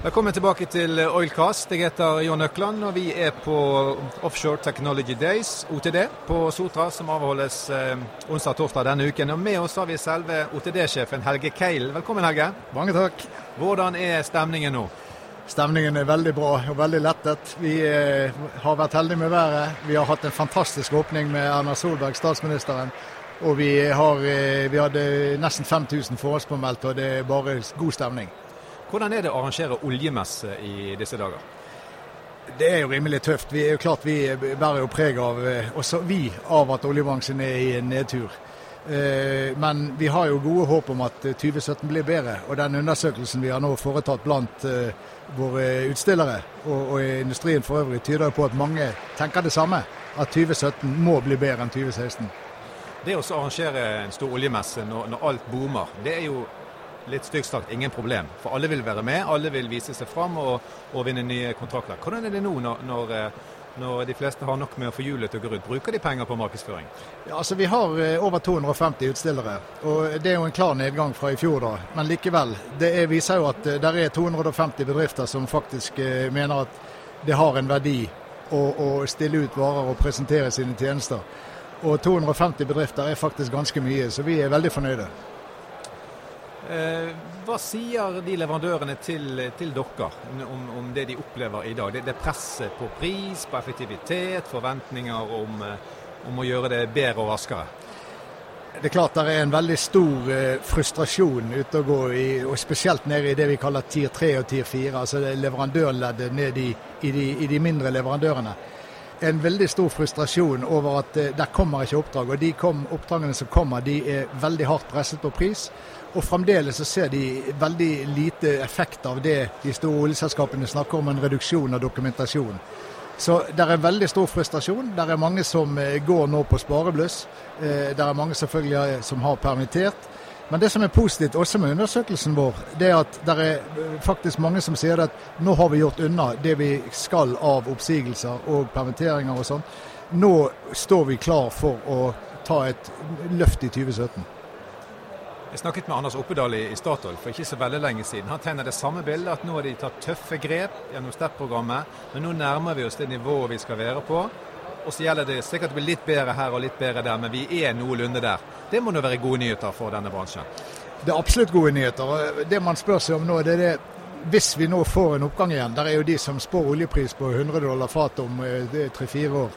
Velkommen tilbake til Oilcast. Jeg heter Jon Økland, og vi er på Offshore Technology Days, OTD, på Sotra, som avholdes eh, onsdag og torsdag denne uken. Og Med oss har vi selve OTD-sjefen Helge Keil. Velkommen, Helge. Mange takk. Hvordan er stemningen nå? Stemningen er veldig bra og veldig lettet. Vi eh, har vært heldige med været. Vi har hatt en fantastisk åpning med Erna Solberg, statsministeren. Og vi, har, eh, vi hadde nesten 5000 forhåndspåmeldte, og det er bare god stemning. Hvordan er det å arrangere oljemesse i disse dager? Det er jo rimelig tøft. Vi er jo klart vi bærer jo preg av, eh, også vi, av at oljebransjen er i nedtur. Eh, men vi har jo gode håp om at 2017 blir bedre. Og den undersøkelsen vi har nå foretatt blant eh, våre utstillere og, og industrien for øvrig, tyder jo på at mange tenker det samme. At 2017 må bli bedre enn 2016. Det å arrangere en stor oljemesse når, når alt boomer, det er jo litt stygt sagt ingen problem. For alle vil være med, alle vil vise seg fram og, og vinne nye kontrakter. Hvordan er det nå når, når, eh, når, de fleste har nok med å få hjulet til å gå rundt? Bruker de penger på markedsføring? Ja, altså Vi har eh, over 250 utstillere, og det er jo en klar nedgang fra i fjor. da. Men likevel, det er, viser jo at eh, det er 250 bedrifter som faktisk mener at det har en verdi å, å stille ut varer og presentere sine tjenester. Og 250 bedrifter er faktisk ganske mye, så vi er veldig fornøyde. Eh, hva sier de leverandørene til, til dere om, om, det de opplever i dag? Det, det presset på pris, på effektivitet, forventninger om, eh, om, å gjøre det bedre og raskere? Det er klart det er en veldig stor eh, frustrasjon ute og går, i, og spesielt nede i det vi kaller tier 3 og tier 4, altså leverandørleddet ned i, i, de, i de mindre leverandørene en veldig stor frustrasjon over at uh, der kommer ikke oppdrag. Og de kom, oppdragene som kommer, de er veldig hardt presset på pris. Og fremdeles så ser de veldig lite effekt av det de store oljeselskapene snakker om, en reduksjon av dokumentasjon. Så det er veldig stor frustrasjon. Det er mange som eh, går nå på sparebluss. Eh, det er mange selvfølgelig eh, som har permittert. Men det som er positivt også med undersøkelsen vår, det er at det er faktisk mange som sier at nå har vi gjort unna det vi skal av oppsigelser og permitteringer og sånn. Nå står vi klar for å ta et løft i 2017. Jeg snakket med Anders Oppedal i Statoil for ikke så veldig lenge siden. Han tegner det samme bildet, at nå har de tatt tøffe grep gjennom STEP-programmet, men nå nærmer vi oss det nivået vi skal være på. Og så gjelder det sikkert å bli litt bedre her og litt bedre der, men vi er noenlunde der. Det må nå være gode nyheter for denne bransjen? Det er absolutt gode nyheter. Det man spør seg om nå, det er det hvis vi nå får en oppgang igjen. Der er jo de som spår oljepris på 100 dollar fat om eh, tre-fire år.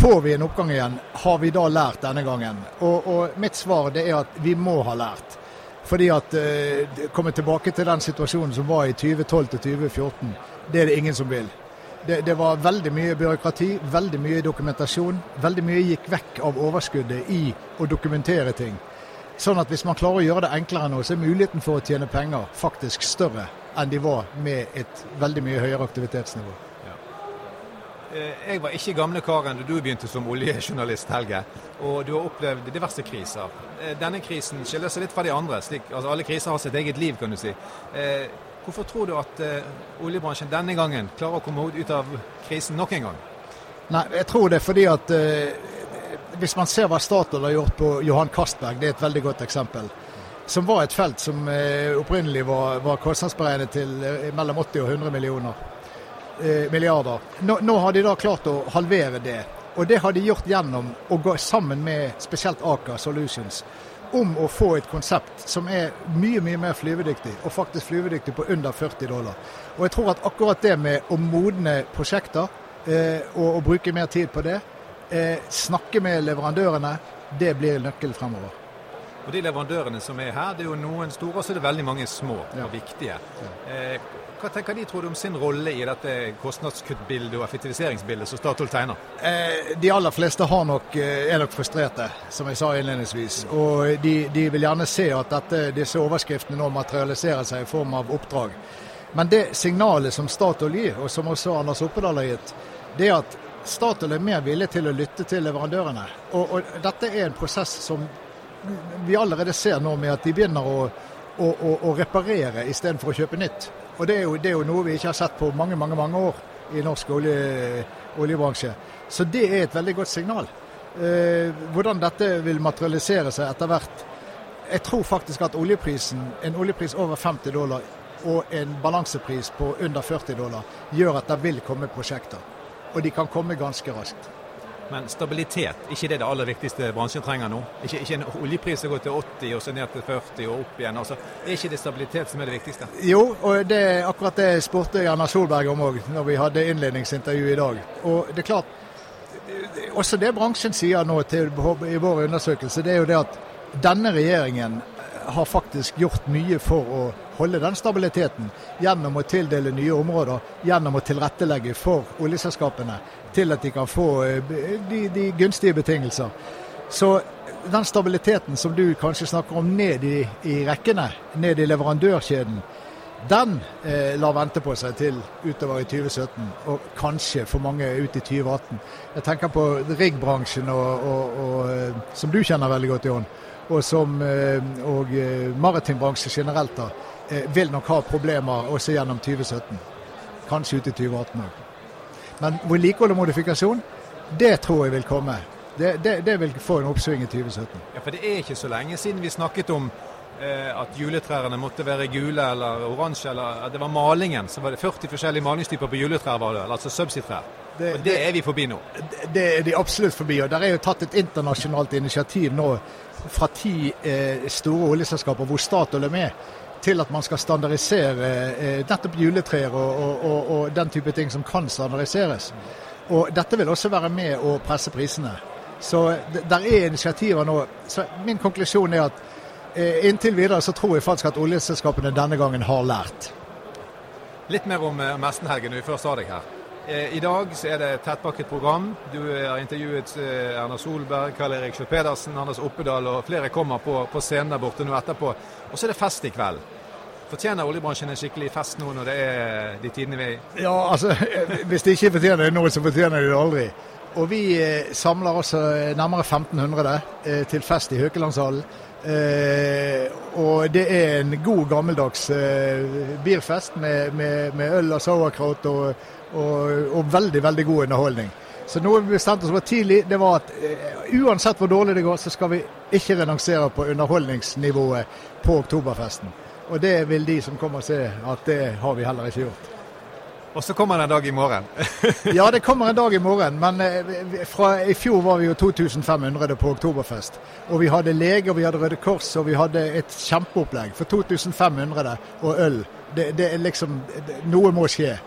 Får vi en oppgang igjen, har vi da lært denne gangen? Og, og mitt svar det er at vi må ha lært. Fordi at eh, komme tilbake til den situasjonen som var i 2012 til 2014, det er det ingen som vil. Det, det, var veldig mye byråkrati, veldig mye dokumentasjon. Veldig mye gikk vekk av overskuddet i å dokumentere ting. Sånn at hvis man klarer å gjøre det enklere nå, så er muligheten for å tjene penger faktisk større enn de var med et veldig mye høyere aktivitetsnivå. Ja. jeg var ikke gamle karen da du begynte som oljejournalist, Helge. Og du har opplevd diverse kriser. Eh, denne krisen skiller seg litt fra de andre. Slik, altså alle kriser har sitt eget liv, kan du si. Eh, hvorfor tror du at oljebransjen denne gangen klarer å komme ut av krisen nok en gang? Nei, Jeg tror det er fordi at hvis man ser hva Statoil har gjort på Johan Castberg, det er et veldig godt eksempel. Som var et felt som opprinnelig var, var kostnadsberegnet til mellom 80 og 100 millioner eh, milliarder. Nå, nå, har de da klart å halvere det. Og det har de gjort gjennom å gå sammen med spesielt Aker Solutions om å få et konsept som er mye mye mer flyvedyktig, og faktisk flyvedyktig på under 40 dollar. Og jeg tror at akkurat det med å modne prosjekter eh, og, og, bruke mer tid på det, eh, snakke med leverandørene, det blir nøkkelen fremover. Og De leverandørene som er her, det er jo noen store, og så er det veldig mange små og viktige. Ja. Eh, hva tenker de tror du om sin rolle i dette kostnadskuttbildet og effektiviseringsbildet som Statoil tegner? Eh, de aller fleste nok, eh, er nok frustrerte, som jeg sa innledningsvis. Og de, de vil gjerne se at dette, disse overskriftene nå materialiserer seg i form av oppdrag. Men det signalet som Statoil gir, og som også Anders Oppedal har gitt, det er at Statoil er mer villig til å lytte til leverandørene. Og, og dette er en prosess som vi allerede ser nå med at de begynner å, å, å, å reparere istedenfor å kjøpe nytt. Og det er, jo, det er, jo, noe vi ikke har sett på mange mange, mange år i norsk olje, oljebransje. Så det er et veldig godt signal. Eh, hvordan dette vil materialisere seg etter hvert. Jeg tror faktisk at oljeprisen, en oljepris over 50 dollar og en balansepris på under 40 dollar gjør at det vil komme prosjekter. Og de kan komme ganske raskt. Men stabilitet, ikke det det aller viktigste bransjen trenger nå? Ikke, ikke en oljepris som går til 80 og så ned til 40 og opp igjen. Altså, er ikke det stabilitet som er det viktigste? Jo, og det, akkurat det spurte Erna Solberg om òg når vi hadde innledningsintervju i dag. Og det er klart, også det bransjen sier nå til, i vår undersøkelse, det er jo det at denne regjeringen har faktisk gjort mye for å holde den stabiliteten gjennom å tildele nye områder, gjennom å tilrettelegge for oljeselskapene til at de kan få eh, de, de gunstige betingelser. Så den stabiliteten som du kanskje snakker om ned i, i rekkene, ned i leverandørkjeden, den eh, lar vente på seg til utover i 2017, og kanskje for mange ut i 2018. Jeg tenker på riggbransjen, og, eh, som du kjenner veldig godt, Jon, og, som, eh, og eh, maritim bransje generelt, da, vil nok ha problemer også gjennom 2017. Kanskje ut i 2018 òg. Men vedlikehold og modifikasjon, det tror jeg vil komme. Det, det, det vil få en oppsving i 2017. Ja, For det er ikke så lenge siden vi snakket om at juletrærne måtte være gule eller oransje, eller at det var malingen. Så var det 40 forskjellige malingstyper på juletrær, var det, altså subsitrær. Det, og det er vi forbi nå? Det er de absolutt forbi. og Der er jo tatt et internasjonalt initiativ nå fra ti eh, store oljeselskaper hvor Statoil er med, til at man skal standardisere eh, nettopp juletrær og, og, og, og, den type ting som kan standardiseres. Og Dette vil også være med å presse prisene. Så der er initiativer nå. Så Min konklusjon er at eh, inntil videre så tror jeg faktisk at oljeselskapene denne gangen har lært. Litt mer om eh, mestenhelgen når vi først har deg her. Eh, I dag så er det et tettpakket program. Du har intervjuet eh, Erna Solberg, Karl Erik Sjø Pedersen, Anders Oppedal og flere kommer på, på scenen der borte nå etterpå. Og så er det fest i kveld. Fortjener oljebransjen en skikkelig fest nå når det er de tidene vi er i? Ja, altså, Hvis de ikke fortjener det nå, så fortjener de det aldri. Og vi eh, samler også nærmere 1500 eh, til fest i Høkelandshallen. Eh, og det er en god gammeldags eh, bierfest med, med, med, øl og sauerkraut og, og, og, veldig, veldig god underholdning. Så noe vi bestemte oss for tidlig, det var at uh, uansett hvor dårlig det går, så skal vi ikke renonsere på underholdningsnivået på oktoberfesten. Og det vil de som kommer og se at det har vi heller ikke gjort. Og så kommer det en dag i morgen? ja, det kommer en dag i morgen. Men uh, fra i fjor var vi jo 2500 på oktoberfest. Og vi hadde lege, og vi hadde Røde Kors, og vi hadde et kjempeopplegg for 2500 og øl. Det, det er liksom Noe må skje.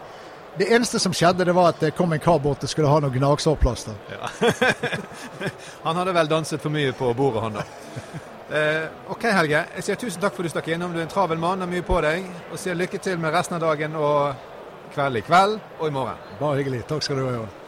Det eneste som skjedde, det var at det kom en kar bort og skulle ha noe gnagsårplaster. Ja. han hadde vel danset for mye på bordet, han da. Eh, OK, Helge. Jeg sier tusen takk for at du stakk innom. Du er en travel mann, har mye på deg. Og sier lykke til med resten av dagen og kveld i kveld og i morgen. Bare hyggelig. Takk skal du ha.